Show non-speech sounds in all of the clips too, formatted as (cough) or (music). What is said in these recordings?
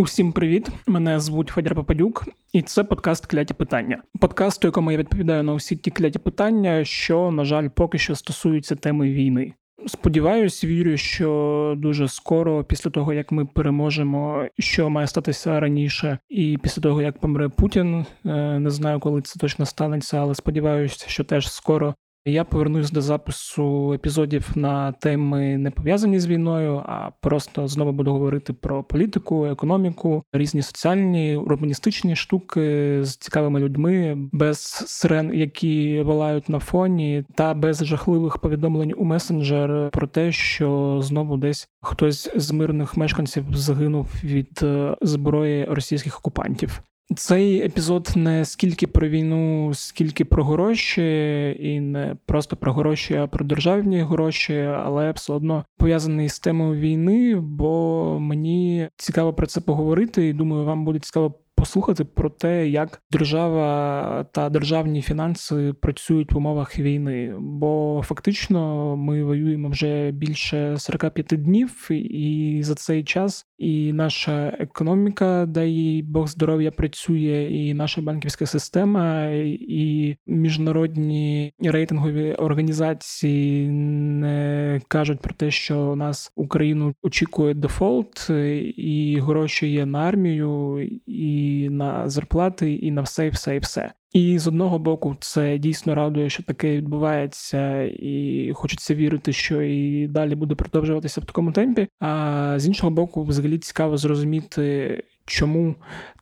Усім привіт! Мене звуть Федір Попадюк, і це подкаст Кляті питання. Подкаст, у якому я відповідаю на усі ті кляті питання, що, на жаль, поки що стосуються теми війни. Сподіваюсь, вірю, що дуже скоро, після того як ми переможемо, що має статися раніше, і після того як помре Путін, е, не знаю, коли це точно станеться, але сподіваюся, що теж скоро я повернусь до запису епізодів на теми не пов'язані з війною, а просто знову буду говорити про політику, економіку, різні соціальні, урбаністичні штуки з цікавими людьми, без сирен, які волають на фоні, та без жахливих повідомлень у месенджер про те, що знову десь хтось з мирних мешканців загинув від е, зброї російських окупантів. Цей епізод не скільки про війну, скільки про гроші, і не просто про гроші, а про державні гроші, але все одно пов'язаний з темою війни, бо мені цікаво про це поговорити, і думаю, вам буде цікаво послухати про те, як держава та державні фінанси працюють в умовах війни. Бо фактично ми воюємо вже більше 45 днів, і за цей час і наша економіка, дай їй Бог здоров'я працює, і наша банківська система, і міжнародні рейтингові організації не кажуть про те, що у нас Україну очікує дефолт, і гроші є на армію. і на зарплати, і на все, і все, і все. І з одного боку, це дійсно радує, що таке відбувається, і хочеться вірити, що і далі буде продовжуватися в такому темпі. А з іншого боку, взагалі цікаво зрозуміти, чому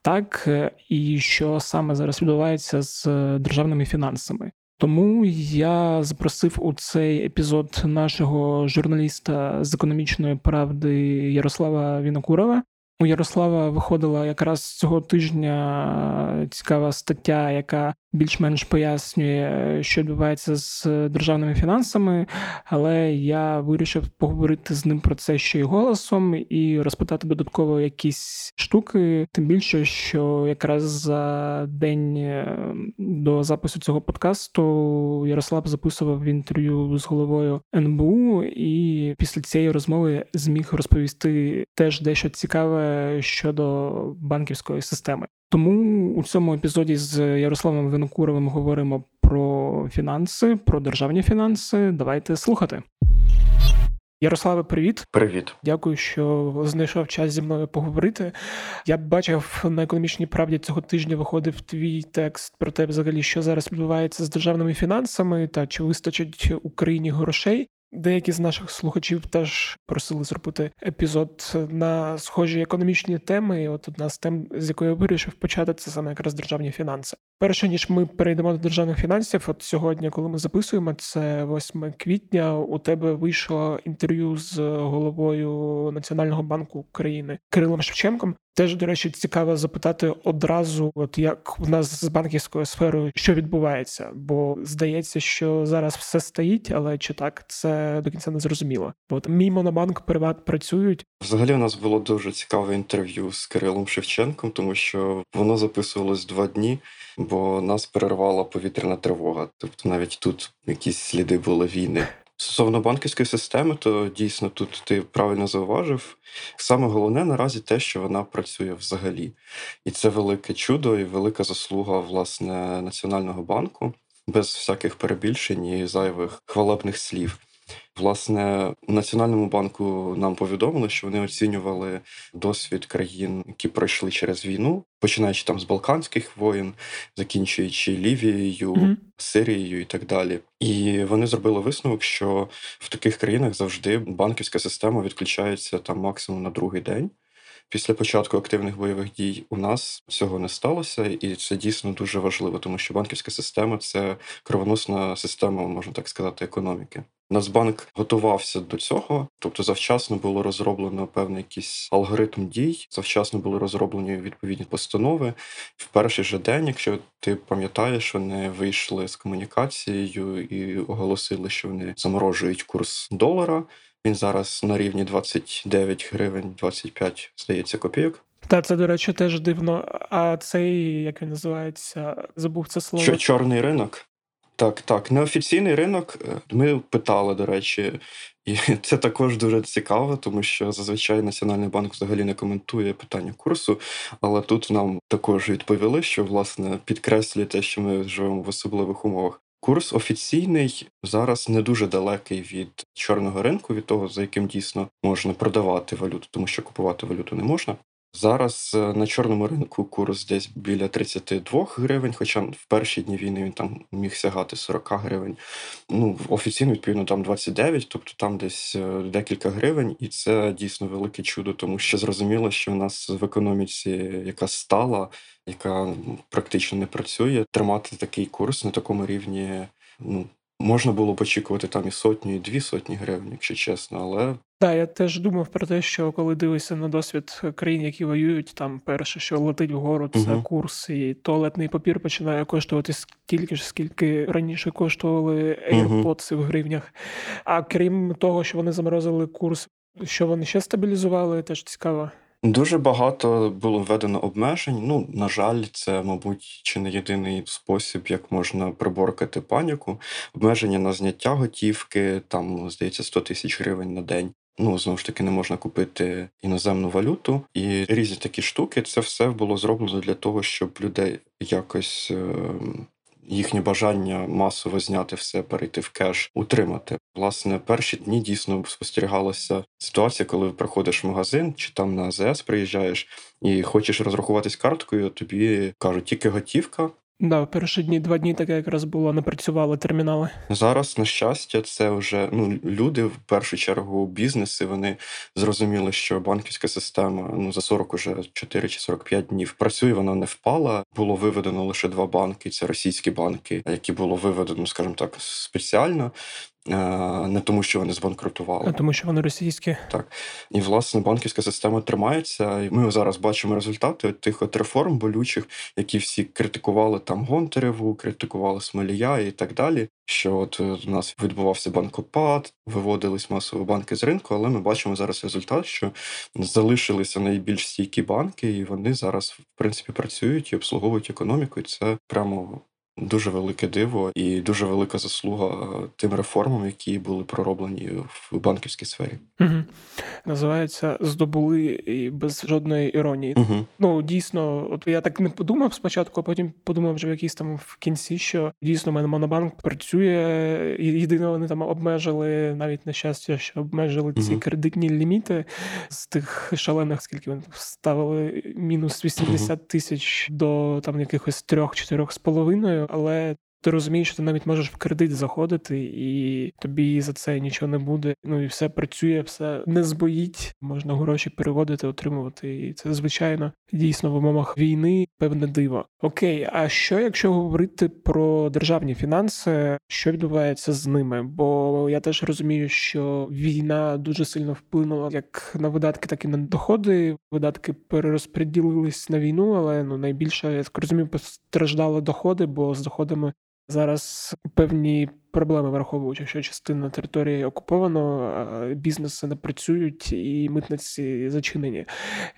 так, і що саме зараз відбувається з державними фінансами. Тому я запросив у цей епізод нашого журналіста з економічної правди Ярослава Вінокурова. У Ярослава виходила якраз цього тижня цікава стаття, яка більш-менш пояснює, що відбувається з державними фінансами, але я вирішив поговорити з ним про це ще й голосом і розпитати додатково якісь штуки. Тим більше, що якраз за день е, до запису цього подкасту Ярослав записував інтерв'ю з головою НБУ, і після цієї розмови зміг розповісти теж дещо цікаве щодо банківської системи. Тому у цьому епізоді з Ярославом Винокуровим говоримо про фінанси, про державні фінанси. Давайте слухати. Ярославе, привіт. Привіт, дякую, що знайшов час зі мною поговорити. Я бачив на економічній правді цього тижня виходив твій текст про те, взагалі, що зараз відбувається з державними фінансами, та чи вистачить Україні грошей. Деякі з наших слухачів теж просили зробити епізод на схожі економічні теми. І От одна з тем, з якої я вирішив почати, це саме якраз державні фінанси. Перше ніж ми перейдемо до державних фінансів, от сьогодні, коли ми записуємо, це 8 квітня. У тебе вийшло інтерв'ю з головою Національного банку України Кирилом Шевченком. Теж, до речі, цікаво запитати одразу, от як в нас з банківською сферою що відбувається, бо здається, що зараз все стоїть, але чи так це до кінця не зрозуміло. От мій монобанк приват працюють. Взагалі, у нас було дуже цікаве інтерв'ю з Кирилом Шевченком, тому що воно записувалось два дні, бо нас перервала повітряна тривога. Тобто, навіть тут якісь сліди були війни. Стосовно банківської системи, то дійсно тут ти правильно зауважив. Саме головне наразі те, що вона працює взагалі. І це велике чудо і велика заслуга власне Національного банку без всяких перебільшень і зайвих хвалебних слів. Власне, у Національному банку нам повідомили, що вони оцінювали досвід країн, які пройшли через війну, починаючи там з Балканських воєн, закінчуючи Лівією, mm-hmm. Сирією і так далі. І вони зробили висновок, що в таких країнах завжди банківська система відключається там максимум на другий день. Після початку активних бойових дій у нас цього не сталося, і це дійсно дуже важливо, тому що банківська система це кровоносна система, можна так сказати, економіки. Нацбанк готувався до цього, тобто завчасно було розроблено певний якийсь алгоритм дій, завчасно були розроблені відповідні постанови. В перший же день, якщо ти пам'ятаєш, вони вийшли з комунікацією і оголосили, що вони заморожують курс долара. Він зараз на рівні 29 гривень, 25, здається, копійок. Та це, до речі, теж дивно. А цей, як він називається, забув це слово. Чорний ринок? Так, так. Неофіційний ринок. Е, ми питали, до речі, і (laughs) це також дуже цікаво, тому що зазвичай Національний банк взагалі не коментує питання курсу. Але тут нам також відповіли, що власне підкреслює те, що ми живемо в особливих умовах. Курс офіційний зараз не дуже далекий від чорного ринку, від того, за яким дійсно можна продавати валюту, тому що купувати валюту не можна. Зараз е, на чорному ринку курс десь біля 32 гривень, хоча в перші дні війни він там міг сягати 40 гривень. Ну, офіційно, відповідно, там 29, тобто там десь е, декілька гривень, і це дійсно велике чудо, тому що зрозуміло, що в нас в економіці, яка стала, яка практично не працює, тримати такий курс на такому рівні. Ну, Можна було б очікувати там і сотню, і дві сотні гривень, якщо чесно, але. Так, я теж думав про те, що коли дивишся на досвід країн, які воюють, там перше, що летить вгору, це uh курс, і туалетний папір починає коштувати стільки ж, скільки раніше коштували AirPods uh в гривнях. А крім того, що вони заморозили курс, що вони ще стабілізували, теж цікаво. Дуже багато було введено обмежень. Ну, на жаль, це, мабуть, чи не єдиний спосіб, як можна приборкати паніку. Обмеження на зняття готівки, там, здається, 100 тисяч гривень на день. Ну, знову ж таки, не можна купити іноземну валюту і різні такі штуки. Це все було зроблено для того, щоб людей якось ем, їхнє бажання масово зняти все, перейти в кеш, утримати. Власне, перші дні дійсно спостерігалася ситуація, коли приходиш в магазин чи там на АЗС приїжджаєш і хочеш розрахуватись карткою, тобі кажуть тільки готівка. Да, перші дні, два дні таке якраз було, не працювали термінали. Зараз, на щастя, це вже ну люди в першу чергу бізнеси. Вони зрозуміли, що банківська система ну за 40 уже 4 чи 45 днів працює. Вона не впала. Було виведено лише два банки. Це російські банки, які було виведено, скажімо так, спеціально. Е, не тому, що вони збанкрутували, а тому, що вони російські. Так і власне банківська система тримається. І Ми зараз бачимо результати тих от реформ болючих, які всі критикували там Гонтареву, критикували Смолія і так далі. Що от е, у нас відбувався банкопад, виводились масово банки з ринку, але ми бачимо зараз результат, що залишилися найбільш стійкі банки, і вони зараз в принципі працюють і обслуговують економіку. І це прямо дуже велике диво і дуже велика заслуга тим реформам, які були пророблені в банківській сфері. Угу. Називається здобули і без жодної іронії. Угу. Ну дійсно, от я так не подумав спочатку, а потім подумав вже в якійсь там в кінці, що дійсно монобанк працює. Єдине, вони там обмежили навіть на щастя, що обмежили ці угу. кредитні ліміти з тих шалених, скільки вони ставили мінус 80 тисяч до там якихось трьох-чотирьох з половиною але ти розумієш, що ти навіть можеш в кредит заходити, і тобі за це нічого не буде. Ну і все працює, все не збоїть. Можна гроші переводити, отримувати. І це звичайно дійсно в умовах війни певне диво. Окей, а що якщо говорити про державні фінанси, що відбувається з ними? Бо я теж розумію, що війна дуже сильно вплинула як на видатки, так і на доходи. Видатки перерозподілились на війну, але ну найбільше я так розумію, постраждали доходи, бо з доходами зараз певні проблеми, враховуючи, що частина території окуповано, бізнеси не працюють і митниці зачинені.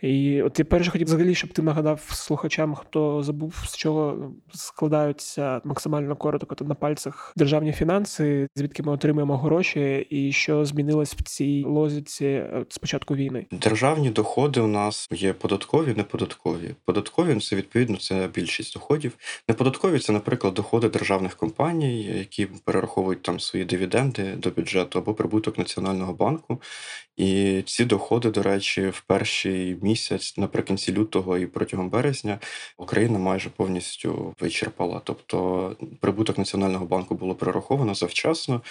І от я перше хотів взагалі, щоб ти нагадав слухачам, хто забув, з чого складаються максимально коротко на пальцях державні фінанси, звідки ми отримуємо гроші, і що змінилось в цій лозіці з початку війни. Державні доходи у нас є податкові, неподаткові. Податкові це відповідно це більшість доходів. Неподаткові це, наприклад, доходи державних компаній, які перераховують перераховують там свої дивіденди до бюджету або прибуток Національного банку. І ці доходи, до речі, в перший місяць, наприкінці лютого і протягом березня, Україна майже повністю вичерпала. Тобто прибуток Національного банку було перераховано завчасно.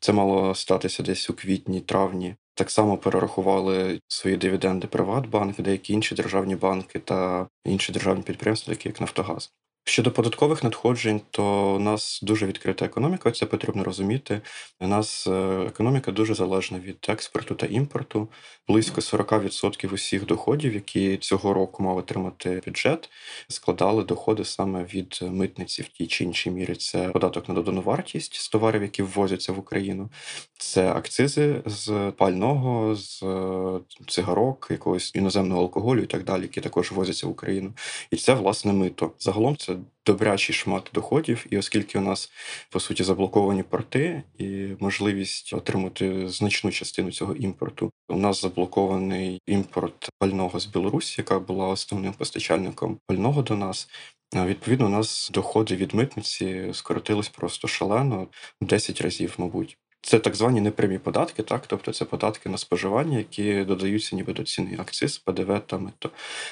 Це мало статися десь у квітні-травні. Так само перерахували свої дивіденди Приватбанк, деякі інші державні банки та інші державні підприємства, такі як Нафтогаз. Щодо податкових надходжень, то у нас дуже відкрита економіка, це потрібно розуміти. У нас е, економіка дуже залежна від експорту та імпорту. Близько 40% усіх доходів, які цього року мав отримати бюджет, складали доходи саме від митниці в тій чи іншій мірі. Це податок на додану вартість з товарів, які ввозяться в Україну, це акцизи з пального, з е, цигарок, якогось іноземного алкоголю і так далі, які також ввозяться в Україну. І це власне мито. Загалом це це добрячий шмат доходів, і оскільки у нас по суті заблоковані порти і можливість отримати значну частину цього імпорту, у нас заблокований імпорт пального з Білорусі, яка була основним постачальником пального до нас. Відповідно, у нас доходи від митниці скоротились просто шалено 10 разів, мабуть. Це так звані непрямі податки, так тобто це податки на споживання, які додаються ніби до ціни акциз, ПДВ та мито.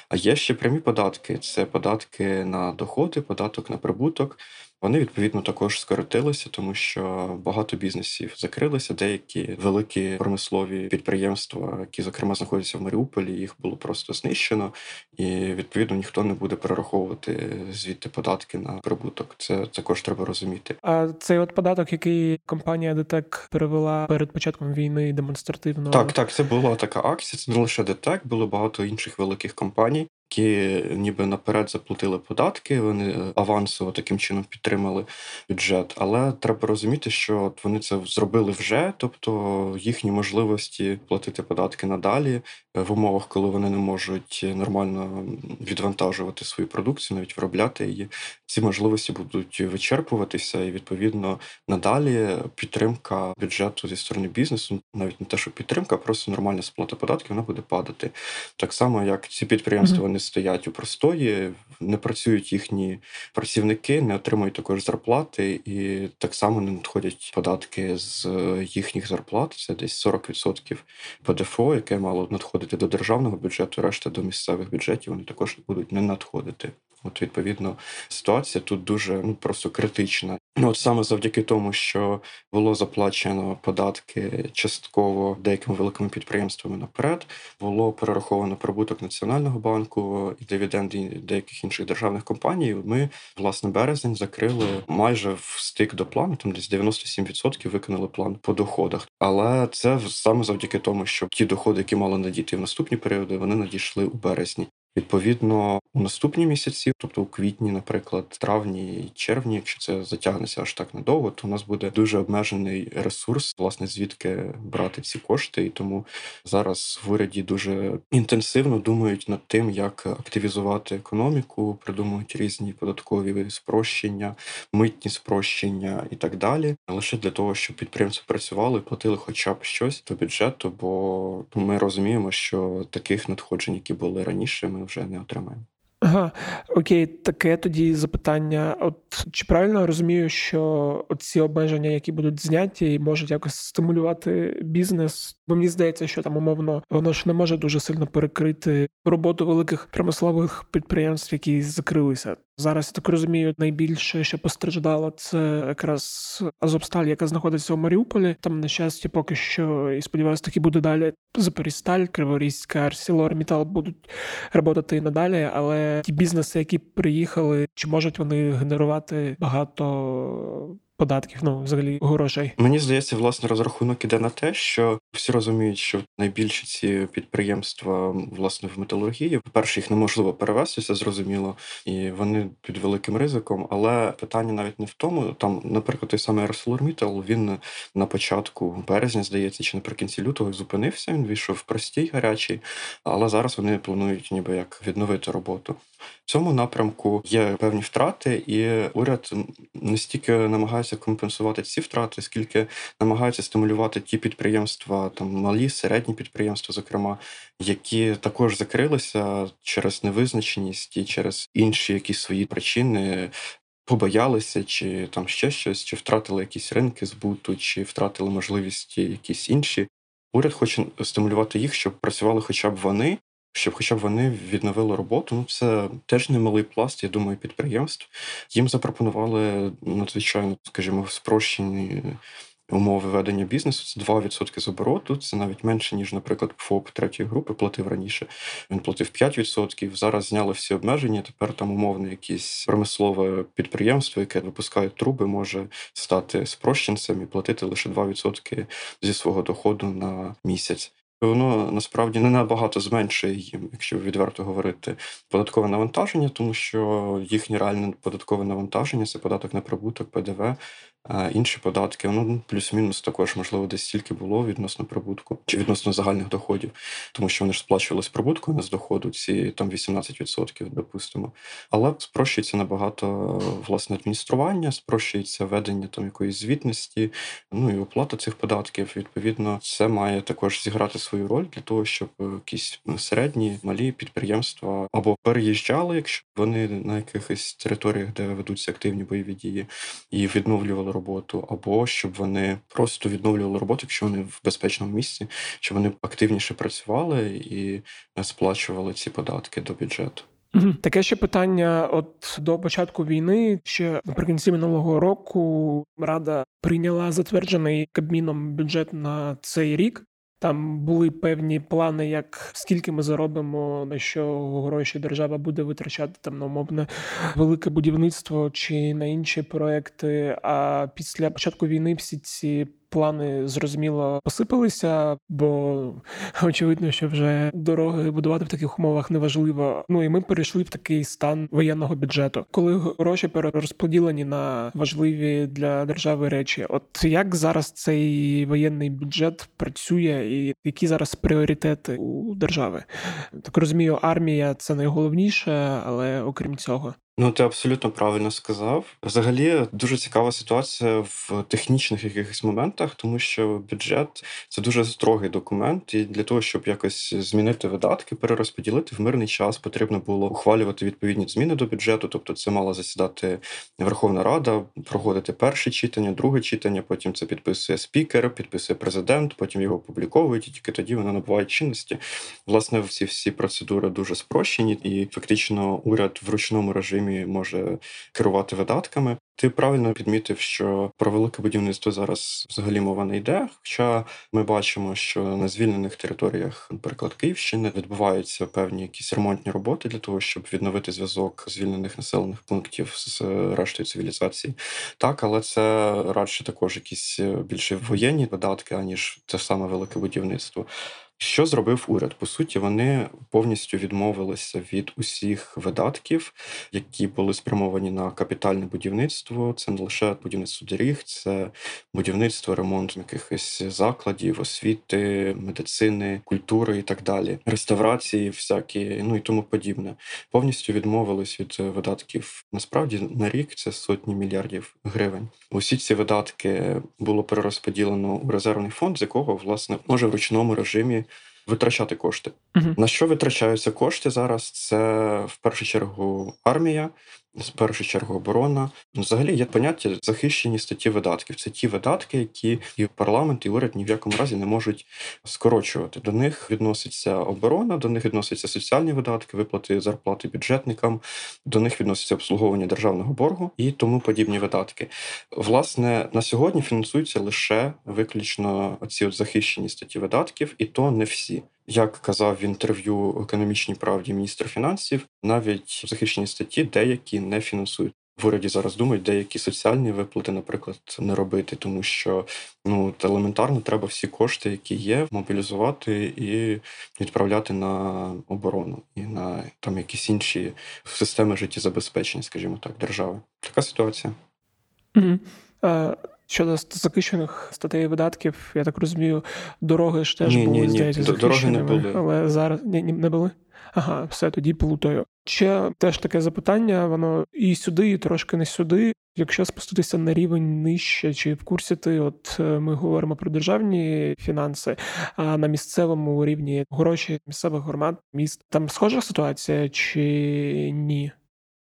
А є ще прямі податки: це податки на доходи, податок на прибуток. Вони відповідно також скоротилися, тому що багато бізнесів закрилися. Деякі великі промислові підприємства, які зокрема знаходяться в Маріуполі, їх було просто знищено, і відповідно ніхто не буде перераховувати звідти податки на прибуток. Це також треба розуміти. А цей от податок, який компанія ДТЕК перевела перед початком війни демонстративно, так так, це була така акція. Це не лише ДТЕК, було багато інших великих компаній які ніби наперед заплатили податки, вони е, авансово таким чином підтримали бюджет. Але треба розуміти, що вони це зробили вже, тобто їхні можливості платити податки надалі е, в умовах, коли вони не можуть нормально відвантажувати свою продукцію, навіть виробляти її. Ці можливості будуть вичерпуватися, і відповідно надалі підтримка бюджету зі сторони бізнесу, навіть не те, що підтримка, а просто нормальна сплата податків, вона буде падати. Так само, як ці підприємства вони стоять у простої, не працюють їхні працівники, не отримують також зарплати, і так само не надходять податки з їхніх зарплат. Це десь 40% ПДФО, яке мало надходити до державного бюджету, решта до місцевих бюджетів. Вони також будуть не надходити. От відповідно ситуація тут дуже ну просто критична. Ну, от саме завдяки тому, що було заплачено податки частково деякими великими підприємствами наперед, було перераховано прибуток національного банку і дивіденди деяких інших державних компаній. Ми власне березень закрили майже в стик до плану. Там десь 97% виконали план по доходах. Але це саме завдяки тому, що ті доходи, які мали надійти в наступні періоди, вони надійшли у березні. Відповідно, у наступні місяці, тобто у квітні, наприклад, травні і червні, якщо це затягнеться аж так надовго, то у нас буде дуже обмежений ресурс, власне, звідки брати ці кошти. І тому зараз в уряді дуже інтенсивно думають над тим, як активізувати економіку, придумують різні податкові спрощення, митні спрощення і так далі, лише для того, щоб підприємці працювали платили хоча б щось до бюджету, бо ми розуміємо, що таких надходжень, які були раніше, ми вже не отримаємо. Ага, окей, таке тоді запитання. От чи правильно розумію, що ці обмеження, які будуть зняті, можуть якось стимулювати бізнес? Бо мені здається, що там умовно воно ж не може дуже сильно перекрити роботу великих промислових підприємств, які закрилися. Зараз я так розумію, найбільше, що постраждало, це якраз Азовсталь, яка знаходиться у Маріуполі. Там на щастя, поки що, і сподіваюся, таки буде далі. Запорізьсталь, Криворізька, Арсілор, будуть роботи і надалі. Але ті бізнеси, які приїхали, чи можуть вони генерувати багато податків, ну взагалі грошей. Мені здається, власне розрахунок іде на те, що всі розуміють, що найбільші ці підприємства власне в металургії, по перше, їх неможливо перевести, це зрозуміло, і вони під великим ризиком. Але питання навіть не в тому. Там, наприклад, той самий ArcelorMittal, він на початку березня, здається, чи наприкінці лютого зупинився. Він вийшов в простій гарячий, але зараз вони планують, ніби як відновити роботу. В цьому напрямку є певні втрати, і уряд не стільки намагається компенсувати ці втрати, скільки намагається стимулювати ті підприємства, там малі, середні підприємства, зокрема, які також закрилися через невизначеність і через інші якісь свої причини. Побоялися, чи там ще щось, чи втратили якісь ринки збуту, чи втратили можливості якісь інші. Уряд хоче стимулювати їх, щоб працювали хоча б вони, щоб хоча б вони відновили роботу. Ну це теж немалий пласт, я думаю, підприємств. Їм запропонували надзвичайно, скажімо, спрощені. Умови ведення бізнесу це 2% з обороту. Це навіть менше, ніж, наприклад, ФОП третьої групи платив раніше. Він платив 5%. Зараз зняли всі обмеження. Тепер там умовно якесь промислове підприємство, яке випускає труби, може стати спрощенцем і платити лише 2% зі свого доходу на місяць воно насправді не набагато зменшує їм, якщо відверто говорити, податкове навантаження, тому що їхнє реальне податкове навантаження це податок на прибуток, ПДВ, А інші податки, ну плюс-мінус також, можливо, десь стільки було відносно прибутку чи відносно загальних доходів, тому що вони ж сплачували з прибутку, не з доходу, ці там 18%, допустимо. Але спрощується набагато власне адміністрування, спрощується ведення там якоїсь звітності, ну і оплата цих податків. Відповідно, це має також зіграти свою роль для того, щоб якісь середні малі підприємства або переїжджали, якщо вони на якихось територіях, де ведуться активні бойові дії, і відновлювали роботу, або щоб вони просто відновлювали роботу, якщо вони в безпечному місці, щоб вони активніше працювали і сплачували ці податки до бюджету. Таке ще питання: от до початку війни, ще наприкінці минулого року, рада прийняла затверджений кабміном бюджет на цей рік. Там були певні плани, як скільки ми заробимо, на що гроші держава буде витрачати там на умовне велике будівництво чи на інші проекти. А після початку війни всі ці плани зрозуміло посипалися, бо очевидно, що вже дороги будувати в таких умовах неважливо. Ну і ми перейшли в такий стан воєнного бюджету, коли гроші перерозподілені на важливі для держави речі. От як зараз цей воєнний бюджет працює, і які зараз пріоритети у держави? Так розумію, армія це найголовніше, але окрім цього. Ну, ти абсолютно правильно сказав. Взагалі дуже цікава ситуація в технічних якихось моментах, тому що бюджет це дуже строгий документ, і для того, щоб якось змінити видатки, перерозподілити в мирний час, потрібно було ухвалювати відповідні зміни до бюджету. Тобто, це мала засідати Верховна Рада, проходити перше читання, друге читання. Потім це підписує спікер, підписує президент, потім його опубліковують, і тільки тоді воно набуває чинності. Власне, всі всі процедури дуже спрощені, і фактично уряд в ручному режимі може керувати видатками. Ти правильно підмітив, що про велике будівництво зараз взагалі мова не йде. Хоча ми бачимо, що на звільнених територіях, наприклад, Київщини, відбуваються певні якісь ремонтні роботи для того, щоб відновити зв'язок звільнених населених пунктів з рештою цивілізації. Так, але це радше також якісь більше воєнні видатки, аніж те саме велике будівництво. Що зробив уряд? По суті, вони повністю відмовилися від усіх видатків, які були спрямовані на капітальне будівництво. Це не лише будівництво доріг, це будівництво, ремонт якихось закладів, освіти, медицини, культури і так далі, реставрації, всякі, ну і тому подібне. Повністю відмовились від видатків. Насправді на рік це сотні мільярдів гривень. Усі ці видатки було перерозподілено у резервний фонд, з якого власне може в ручному режимі витрачати кошти. Uh-huh. На що витрачаються кошти зараз? Це в першу чергу армія, в першу чергу оборона. Взагалі є поняття захищені статті видатків. Це ті видатки, які і парламент, і уряд ні в якому разі не можуть скорочувати. До них відноситься оборона, до них відносяться соціальні видатки, виплати зарплати бюджетникам, до них відноситься обслуговування державного боргу і тому подібні видатки. Власне, на сьогодні фінансуються лише виключно ці захищені статті видатків, і то не всі. Як казав в інтерв'ю економічній правді міністр фінансів, навіть захищені статті деякі не фінансують. В уряді зараз думають, деякі соціальні виплати, наприклад, не робити, тому що ну елементарно треба всі кошти, які є, мобілізувати і відправляти на оборону і на там якісь інші системи життєзабезпечення, скажімо так, держави. Така ситуація. Mm-hmm. Uh... Щодо захищених статей видатків, я так розумію, дороги ж теж ні, були ні, здається, ні. Дороги не були. але зараз ні, ні, не були. Ага, все тоді плутаю. Ще теж таке запитання, воно і сюди, і трошки не сюди. Якщо спуститися на рівень нижче, чи в курсі ти, от е, ми говоримо про державні фінанси, а на місцевому рівні гроші місцевих громад міст там схожа ситуація чи ні?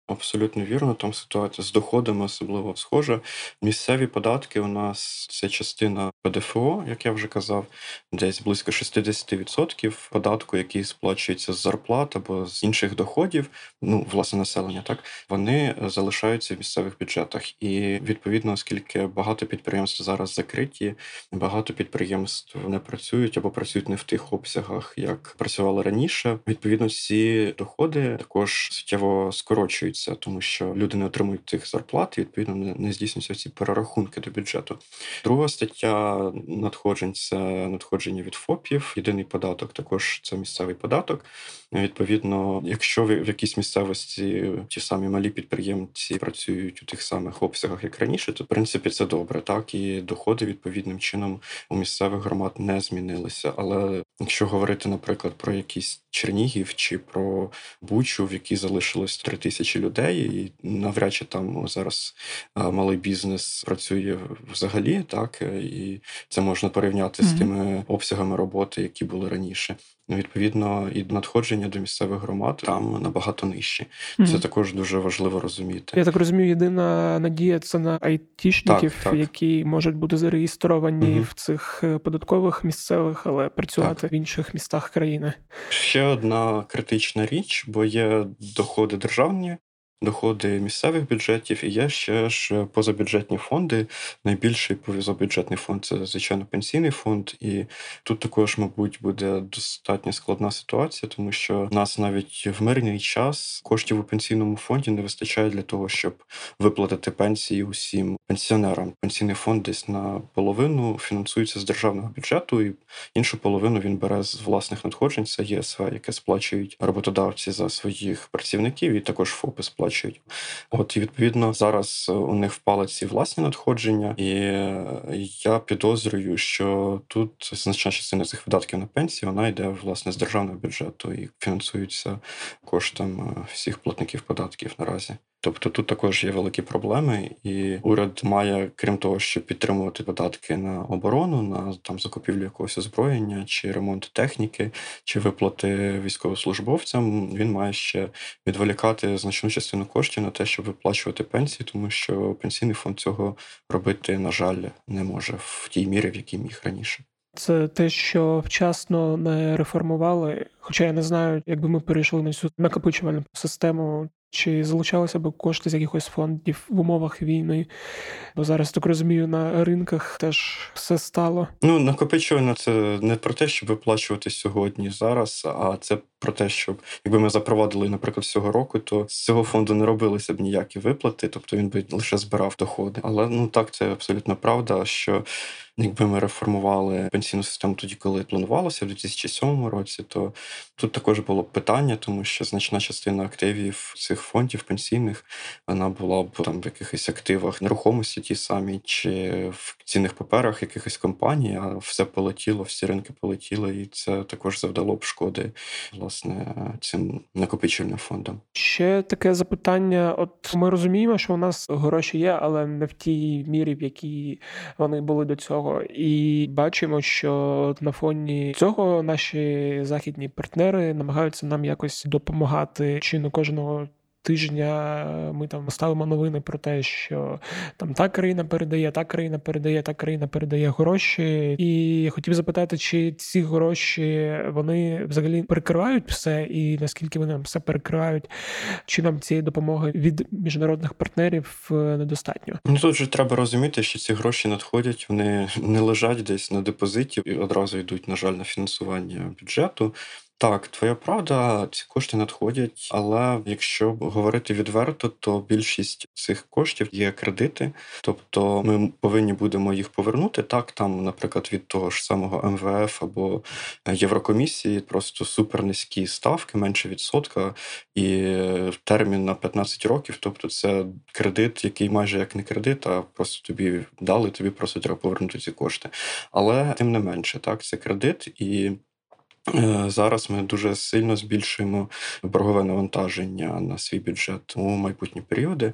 Абсолютно вірно, там ситуація з доходами особливо схожа. Місцеві податки у нас це частина ПДФО, як я вже казав, десь близько 60% податку, який сплачується з зарплат або з інших доходів, ну власне населення, так вони залишаються в місцевих бюджетах. І відповідно, оскільки багато підприємств зараз закриті, багато підприємств не працюють або працюють не в тих обсягах, як працювали раніше. Відповідно, ці доходи також суттєво скорочуються здійснюється, тому що люди не отримують тих зарплат, і відповідно не здійснюються ці перерахунки до бюджету. Друга стаття надходжень це надходження від ФОПів. Єдиний податок також це місцевий податок. Відповідно, якщо в якійсь місцевості ті самі малі підприємці працюють у тих самих обсягах, як раніше, то в принципі це добре, так і доходи відповідним чином у місцевих громад не змінилися. Але якщо говорити, наприклад, про якийсь Чернігів чи про Бучу, в якій залишилось три тисячі людей, і навряд чи там зараз малий бізнес працює взагалі, так і це можна порівняти mm-hmm. з тими обсягами роботи, які були раніше. Відповідно, і надходження до місцевих громад там набагато нижчі. Mm-hmm. Це також дуже важливо розуміти. Я так розумію, єдина надія це на айтішників, так, так. які можуть бути зареєстровані mm-hmm. в цих е, податкових місцевих, але працювати так. в інших містах країни. Ще одна критична річ, бо є доходи державні, доходи місцевих бюджетів і є ще ж позабюджетні фонди. Найбільший позабюджетний фонд це звичайно пенсійний фонд, і тут також, мабуть, буде достатньо складна ситуація, тому що в нас навіть в мирний час коштів у пенсійному фонді не вистачає для того, щоб виплатити пенсії усім пенсіонерам. Пенсійний фонд десь на половину фінансується з державного бюджету, і іншу половину він бере з власних надходжень. Це ЄСВ, яке сплачують роботодавці за своїх працівників, і також ФОПи сплачують сплачують. От і відповідно зараз е, у них впали ці власні надходження, і е, я підозрюю, що тут значна частина цих видатків на пенсії вона йде власне з державного бюджету і фінансується коштом е, всіх платників податків наразі. Тобто тут також є великі проблеми, і уряд має, крім того, щоб підтримувати податки на оборону, на там закупівлю якогось озброєння, чи ремонт техніки, чи виплати військовослужбовцям. Він має ще відволікати значну частину коштів на те, щоб виплачувати пенсії, тому що пенсійний фонд цього робити, на жаль, не може в тій мірі, в якій міг раніше. Це те, що вчасно не реформували. Хоча я не знаю, якби ми перейшли на цю накопичувальну систему, чи залучалися б кошти з якихось фондів в умовах війни? Бо зараз так розумію, на ринках теж все стало. Ну накопичувально це не про те, щоб виплачувати сьогодні зараз, а це про те, щоб якби ми запровадили, наприклад, цього року, то з цього фонду не робилися б ніякі виплати, тобто він би лише збирав доходи. Але ну так це абсолютно правда, що. Якби ми реформували пенсійну систему тоді, коли планувалося в 2007 році, то тут також було б питання, тому що значна частина активів цих фондів пенсійних вона була б там в якихось активах нерухомості, ті самі, чи в цінних паперах якихось компаній, а все полетіло, всі ринки полетіли, і це також завдало б шкоди власне цим накопичувальним фондом. Ще таке запитання: от ми розуміємо, що у нас гроші є, але не в тій мірі, в якій вони були до цього і бачимо, що на фоні цього наші західні партнери намагаються нам якось допомагати чи не кожного тижня ми там ставимо новини про те, що там та країна передає, та країна передає, та країна передає гроші. І хотів запитати, чи ці гроші вони взагалі перекривають все, і наскільки вони нам все перекривають, чи нам цієї допомоги від міжнародних партнерів е, недостатньо? Ну тут же треба розуміти, що ці гроші надходять, вони не лежать десь на депозиті і одразу йдуть, на жаль, на фінансування бюджету. Так, твоя правда, ці кошти надходять, але якщо говорити відверто, то більшість цих коштів є кредити, тобто ми повинні будемо їх повернути. Так, там, наприклад, від того ж самого МВФ або Єврокомісії просто супер низькі ставки, менше відсотка, і термін на 15 років. Тобто, це кредит, який майже як не кредит, а просто тобі дали, тобі просто треба повернути ці кошти. Але тим не менше, так, це кредит і. Е, зараз ми дуже сильно збільшуємо боргове навантаження на свій бюджет у майбутні періоди.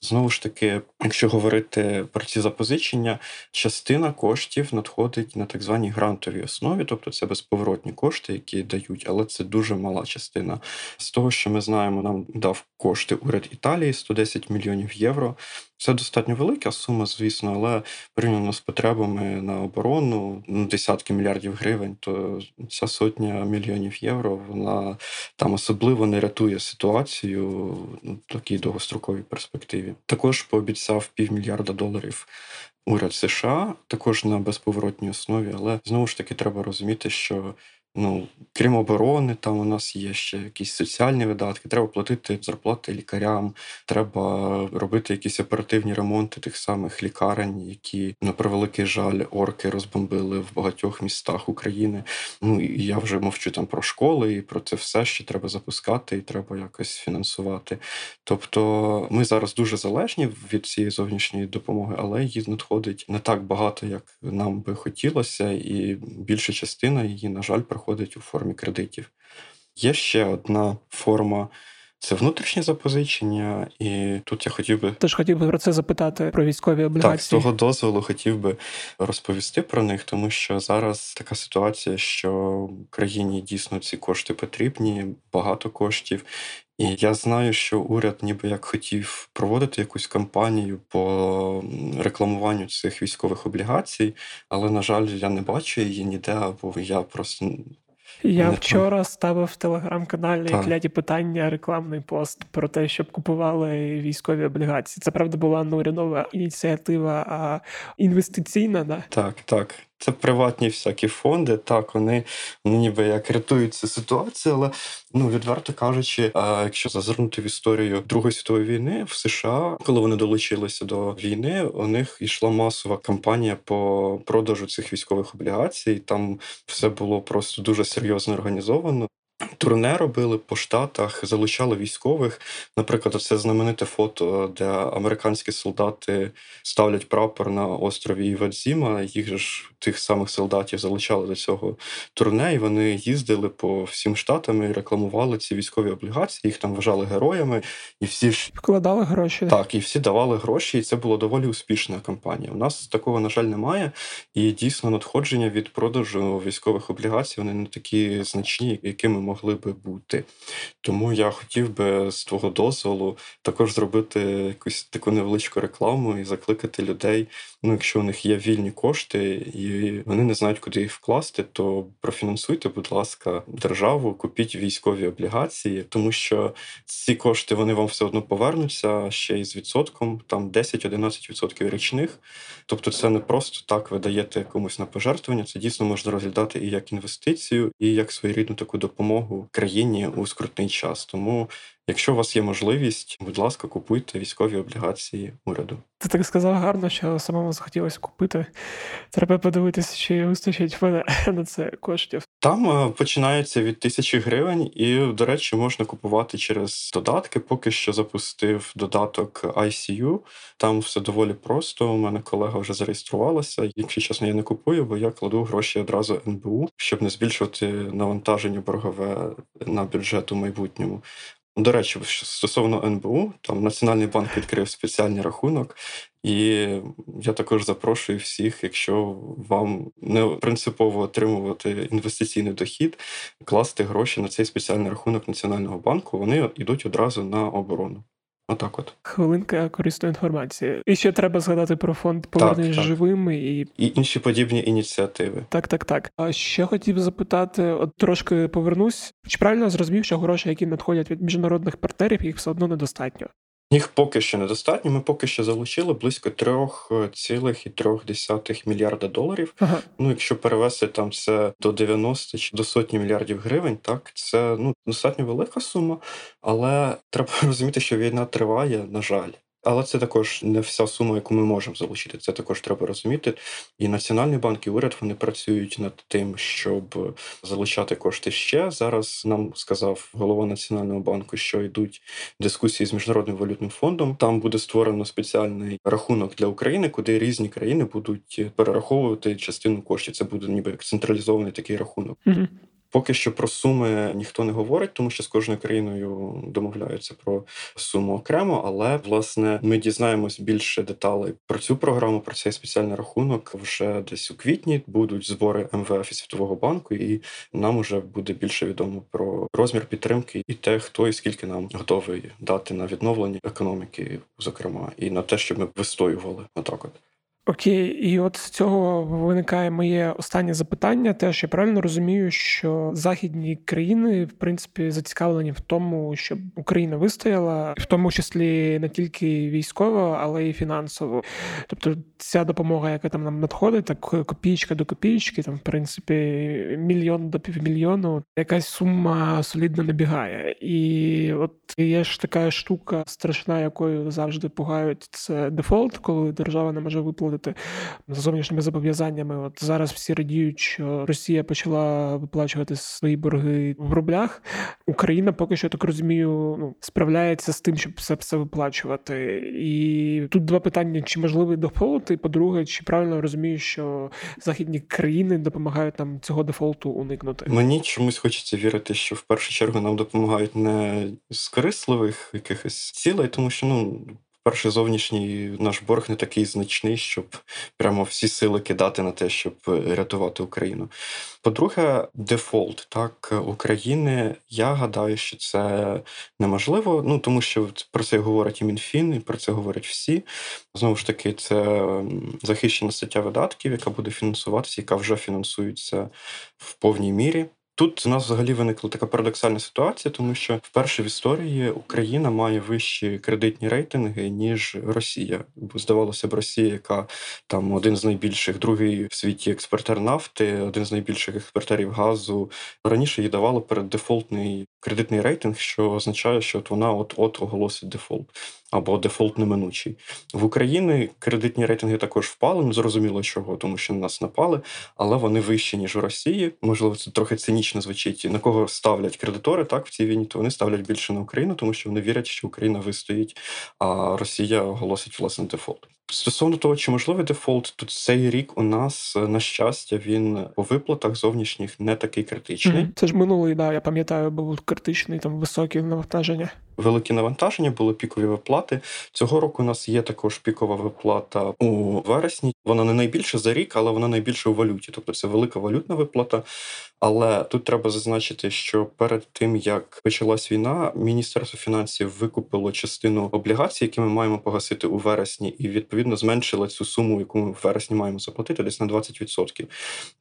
Знову ж таки, якщо говорити про ці запозичення, частина коштів надходить на так званій грантовій основі, тобто це безповоротні кошти, які дають, але це дуже мала частина. З того, що ми знаємо, нам дав кошти уряд Італії 110 мільйонів євро. Це достатньо велика сума, звісно, але порівняно з потребами на оборону ну, десятки мільярдів гривень, то ця сотня мільйонів євро вона там особливо не рятує ситуацію в такій довгостроковій перспективі. Також пообіцяв півмільярда доларів. Уряд США також на безповоротній основі, але знову ж таки треба розуміти, що Ну, крім оборони, там у нас є ще якісь соціальні видатки. Треба платити зарплати лікарям, треба робити якісь оперативні ремонти тих самих лікарень, які на превеликий жаль орки розбомбили в багатьох містах України. Ну і я вже мовчу там про школи і про це все, що треба запускати, і треба якось фінансувати. Тобто ми зараз дуже залежні від цієї зовнішньої допомоги, але її надходить не так багато, як нам би хотілося, і більша частина її, на жаль, проходить у формі кредитів. Є ще одна форма. Це внутрішнє запозичення, і тут я хотів би теж хотів би про це запитати про військові облігації. Так, з того дозволу хотів би розповісти про них, тому що зараз така ситуація, що країні дійсно ці кошти потрібні, багато коштів. І я знаю, що уряд ніби як хотів проводити якусь кампанію по рекламуванню цих військових облігацій, але на жаль, я не бачу її ніде, або я просто я вчора ставив в телеграм-каналі кляті питання рекламний пост про те, щоб купували військові облігації. Це правда була не урядова ініціатива, а інвестиційна. Да? Так, так. Це приватні всякі фонди. Так, вони ніби як рятують цю ситуацію, але ну відверто кажучи, якщо зазирнути в історію Другої світової війни в США, коли вони долучилися до війни, у них йшла масова кампанія по продажу цих військових облігацій. Там все було просто дуже серйозно організовано. Турне робили по штатах, залучали військових. Наприклад, це знамените фото, де американські солдати ставлять прапор на острові Івадзіма. Їх ж тих самих солдатів залучали до цього турне, і вони їздили по всім штатам і рекламували ці військові облігації. Їх там вважали героями, і всі ж вкладали гроші. Так, і всі давали гроші, і це було доволі успішна кампанія. У нас такого на жаль немає, і дійсно надходження від продажу військових облігацій вони не такі значні, якими могли би бути. Тому я хотів би з твого дозволу також зробити якусь таку невеличку рекламу і закликати людей. Ну, якщо у них є вільні кошти і вони не знають, куди їх вкласти, то профінансуйте, будь ласка, державу, купіть військові облігації, тому що ці кошти вони вам все одно повернуться ще й з відсотком, там 10-11% річних. Тобто, це не просто так ви даєте комусь на пожертвування. Це дійсно можна розглядати і як інвестицію, і як своєрідну таку допомогу країні у скрутний час. Тому, якщо у вас є можливість, будь ласка, купуйте військові облігації уряду. Ти так сказав гарно, що самому захотілося купити. Треба подивитися, чи вистачить мене (laughs) на це коштів. Там е, починається від тисячі гривень, і, до речі, можна купувати через додатки. Поки що запустив додаток ICU. Там все доволі просто. У мене колега вже зареєструвалася. Якщо чесно, я не купую, бо я кладу гроші одразу НБУ, щоб не збільшувати навантаження боргове на бюджет у майбутньому. До речі, стосовно НБУ, там Національний банк відкрив спеціальний рахунок, і я також запрошую всіх, якщо вам не принципово отримувати інвестиційний дохід, класти гроші на цей спеціальний рахунок Національного банку. Вони йдуть одразу на оборону. Отак, от хвилинка корисної інформації. І ще треба згадати про фонд повернення живими і і інші подібні ініціативи. Так, так, так. А ще хотів запитати: от трошки повернусь. Чи правильно зрозумів, що гроші, які надходять від міжнародних партнерів, їх все одно недостатньо? Їх поки що недостатньо. Ми поки що залучили близько 3,3 мільярда доларів. Ага. Ну, якщо перевести там це до 90 чи до сотні мільярдів гривень, так це ну достатньо велика сума, але треба (laughs) розуміти, що війна триває, на жаль. Але це також не вся сума, яку ми можемо залучити. Це також треба розуміти. І Національний банк і уряд вони працюють над тим, щоб залучати кошти ще. Зараз нам сказав голова національного банку, що йдуть дискусії з міжнародним валютним фондом. Там буде створено спеціальний рахунок для України, куди різні країни будуть перераховувати частину коштів. Це буде ніби як централізований такий рахунок. Mm-hmm. Поки що про суми ніхто не говорить, тому що з кожною країною домовляються про суму окремо. Але власне ми дізнаємось більше деталей про цю програму, про цей спеціальний рахунок. Вже десь у квітні будуть збори МВФ і Світового банку, і нам вже буде більше відомо про розмір підтримки і те, хто і скільки нам готовий дати на відновлення економіки, зокрема, і на те, щоб ми вистоювали отак. От Окей, і от з цього виникає моє останнє запитання. Теж я правильно розумію, що західні країни в принципі зацікавлені в тому, щоб Україна вистояла, в тому числі не тільки військово, але й фінансово. Тобто, ця допомога, яка там нам надходить, так копійка до копійки, там в принципі мільйон до півмільйону, якась сума солідно набігає. І от є ж така штука страшна, якою завжди пугають це дефолт, коли держава не може виплатити виходити за зовнішніми зобов'язаннями. От зараз всі радіють, що Росія почала виплачувати свої борги в рублях. Україна поки що так розумію, ну справляється з тим, щоб все все виплачувати. І тут два питання: чи можливий дефолт? І по-друге, чи правильно розумію, що західні країни допомагають нам цього дефолту уникнути? Мені чомусь хочеться вірити, що в першу чергу нам допомагають не з корисливих якихось цілей, тому що ну перший зовнішній наш борг не такий значний, щоб прямо всі сили кидати на те, щоб рятувати Україну. По-друге, дефолт так України. Я гадаю, що це неможливо. Ну тому що про це говорить і Мінфін, і про це говорять всі. Знову ж таки, це захищена стаття видатків, яка буде фінансуватися, яка вже фінансується в повній мірі. Тут у нас взагалі виникла така парадоксальна ситуація, тому що вперше в історії Україна має вищі кредитні рейтинги ніж Росія. Бо здавалося б, Росія, яка там один з найбільших, другий в світі експортер нафти, один з найбільших експортерів газу. Раніше їй давало переддефолтний кредитний рейтинг, що означає, що от вона от от оголосить дефолт або дефолт неминучий. В Україні кредитні рейтинги також впали. Ну зрозуміло чого, тому що на нас напали, але вони вищі ніж у Росії. Можливо, це трохи цинічно звучить. На кого ставлять кредитори так в цій війні, то вони ставлять більше на Україну, тому що вони вірять, що Україна вистоїть, а Росія оголосить власне дефолт. Стосовно того, чи можливий дефолт, то цей рік у нас на щастя він по виплатах зовнішніх не такий критичний. Mm, це ж минулий, да, я пам'ятаю, був критичний там високі навантаження великі навантаження, були пікові виплати. Цього року у нас є також пікова виплата у вересні. Вона не найбільше за рік, але вона найбільше у валюті. Тобто це велика валютна виплата. Але тут треба зазначити, що перед тим як почалась війна, міністерство фінансів викупило частину облігацій, які ми маємо погасити у вересні, і відповідно зменшило цю суму, яку ми в вересні маємо заплатити, десь на 20%.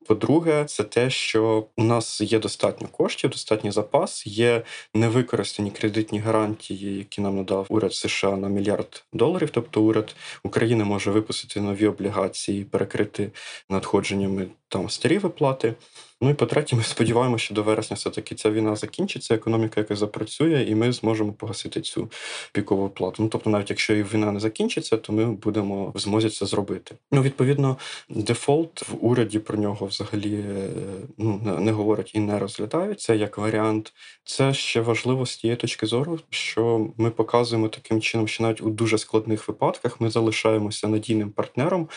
По-друге, це те, що у нас є достатньо коштів, достатній запас, є невикористані кредитні гарантії, які нам надав уряд США на мільярд доларів. Тобто, уряд України може випустити нові облігації, перекрити надходженнями там старі виплати. Ну і по-третє, ми сподіваємося, що до вересня все-таки ця війна закінчиться, економіка якось запрацює, і ми зможемо погасити цю пікову плату. Ну тобто, навіть якщо і війна не закінчиться, то ми будемо в змозі це зробити. Ну, відповідно, дефолт в уряді про нього взагалі е, ну не говорять і не розглядають це як варіант. Це ще важливо з тієї точки зору, що ми показуємо таким чином, що навіть у дуже складних випадках ми залишаємося надійним партнером,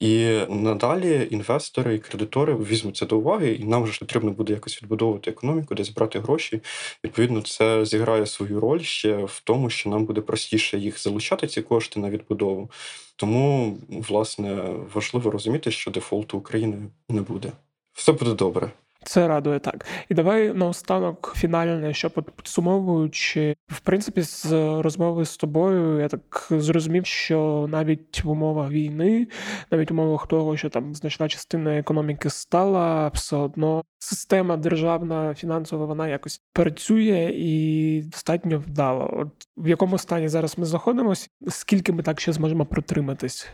і надалі інвестори і кредитори візьмуть це до уваги, і нам вже потрібно буде якось відбудовувати економіку, десь брати гроші. Відповідно, це зіграє свою роль ще в тому, що нам буде простіше їх залучати, ці кошти на відбудову. Тому, власне, важливо розуміти, що дефолту України не буде. Все буде добре. Це радує так. І давай наостанок фінальне, що підсумовуючи, в принципі, з розмови з тобою, я так зрозумів, що навіть в умовах війни, навіть в умовах того, що там значна частина економіки стала, все одно система державна фінансова вона якось працює і достатньо вдало. От в якому стані зараз ми знаходимося, скільки ми так ще зможемо протриматись?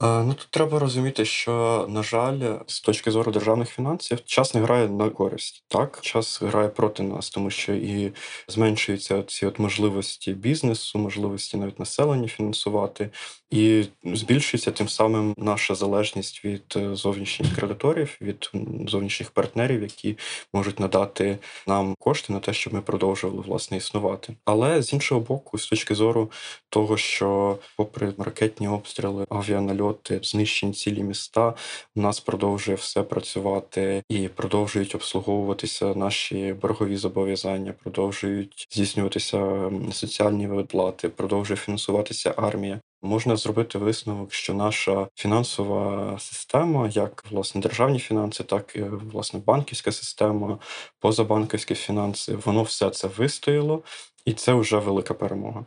Ну тут треба розуміти, що на жаль, з точки зору державних фінансів, час не грає на користь. Так, час грає проти нас, тому що і зменшуються ці от можливості бізнесу, можливості навіть населення фінансувати, і збільшується тим самим наша залежність від е, зовнішніх кредиторів, від зовнішніх партнерів, які можуть надати нам кошти на те, щоб ми продовжували власне існувати. Але з іншого боку, з точки зору того, що, попри ракетні обстріли, авіанальоти, знищені цілі міста, у нас продовжує все працювати і продовжують обслуговуватися наші боргові зобов'язання, продовжують здійснюватися соціальні виплати, продовжує фінансуватися армія. Можна зробити висновок, що наша фінансова система, як власне державні фінанси, так і власне банківська система, позабанківські фінанси, воно все це вистояло, і це вже велика перемога.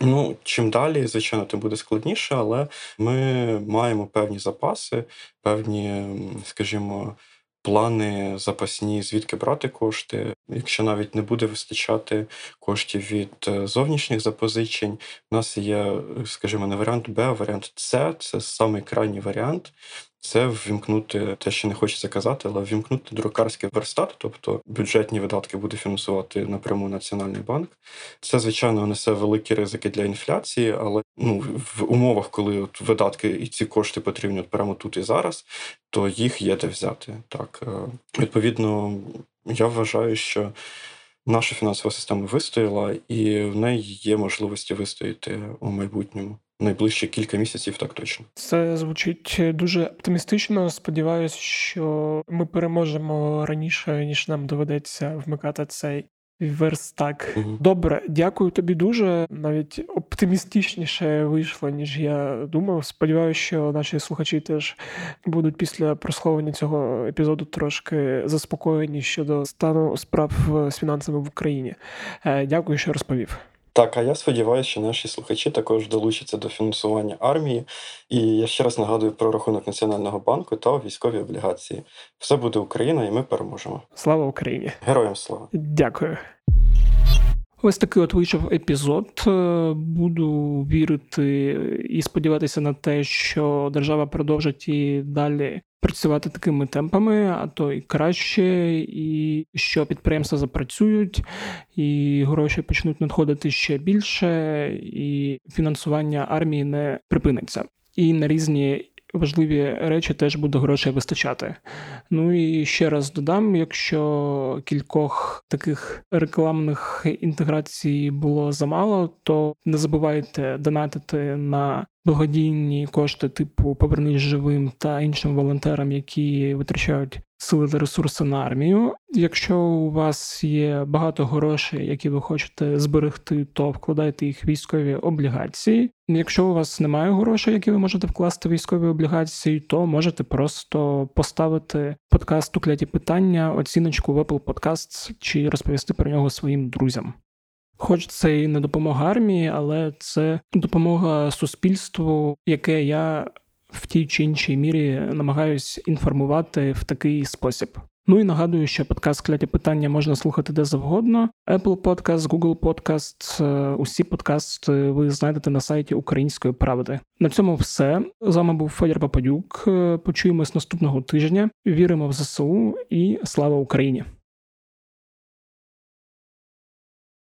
Ну, чим далі, звичайно, тим буде складніше, але ми маємо певні запаси, певні, скажімо, плани запасні, звідки брати кошти. Якщо навіть не буде вистачати коштів від е, зовнішніх запозичень, у нас є, скажімо, не варіант Б, а варіант С це самий крайній варіант це ввімкнути те, що не хочеться казати, але ввімкнути друкарський верстат, тобто бюджетні видатки буде фінансувати напряму Національний банк. Це, звичайно, несе великі ризики для інфляції, але ну в умовах, коли от видатки і ці кошти потрібні от прямо тут і зараз, то їх є де взяти. Так е, відповідно, я вважаю, що. Наша фінансова система вистояла, і в неї є можливості вистояти у майбутньому найближчі кілька місяців, так точно. Це звучить дуже оптимістично. Сподіваюсь, що ми переможемо раніше ніж нам доведеться вмикати цей. Верстак. Угу. Добре, дякую тобі дуже. Навіть оптимістичніше вийшло, ніж я думав. Сподіваюся, що наші слухачі теж будуть після прослуховування цього епізоду трошки заспокоєні щодо стану справ з фінансами в Україні. Е, дякую, що розповів. Так, а я сподіваюся, що наші слухачі також долучаться до фінансування армії. І я ще раз нагадую про рахунок Національного банку та військові облігації. Все буде Україна, і ми переможемо. Слава Україні! Героям слава! Дякую. Ось такий от вийшов епізод. Е, буду вірити і сподіватися на те, що держава продовжить і далі працювати такими темпами, а то і краще, і що підприємства запрацюють, і гроші почнуть надходити ще більше, і фінансування армії не припиниться. І на різні важливі речі теж буде грошей вистачати. Ну і ще раз додам: якщо кількох таких рекламних інтеграцій було замало, то не забувайте донатити на благодійні кошти, типу Повернись живим та іншим волонтерам, які витрачають сили та ресурси на армію. Якщо у вас є багато грошей, які ви хочете зберегти, то вкладайте їх в військові облігації. Якщо у вас немає грошей, які ви можете вкласти в військові облігації, то можете просто поставити подкасту кляті питання, оціночку в Apple Podcasts чи розповісти про нього своїм друзям. Хоч це і не допомога армії, але це допомога суспільству, яке я в тій чи іншій мірі намагаюсь інформувати в такий спосіб. Ну і нагадую, що подкаст кляті питання можна слухати де завгодно. Apple Podcast, Google Podcast, е, усі подкасти ви знайдете на сайті Української правди. На цьому все з вами був Федір Пападюк. Е, почуємось наступного тижня. Віримо в ЗСУ і слава Україні!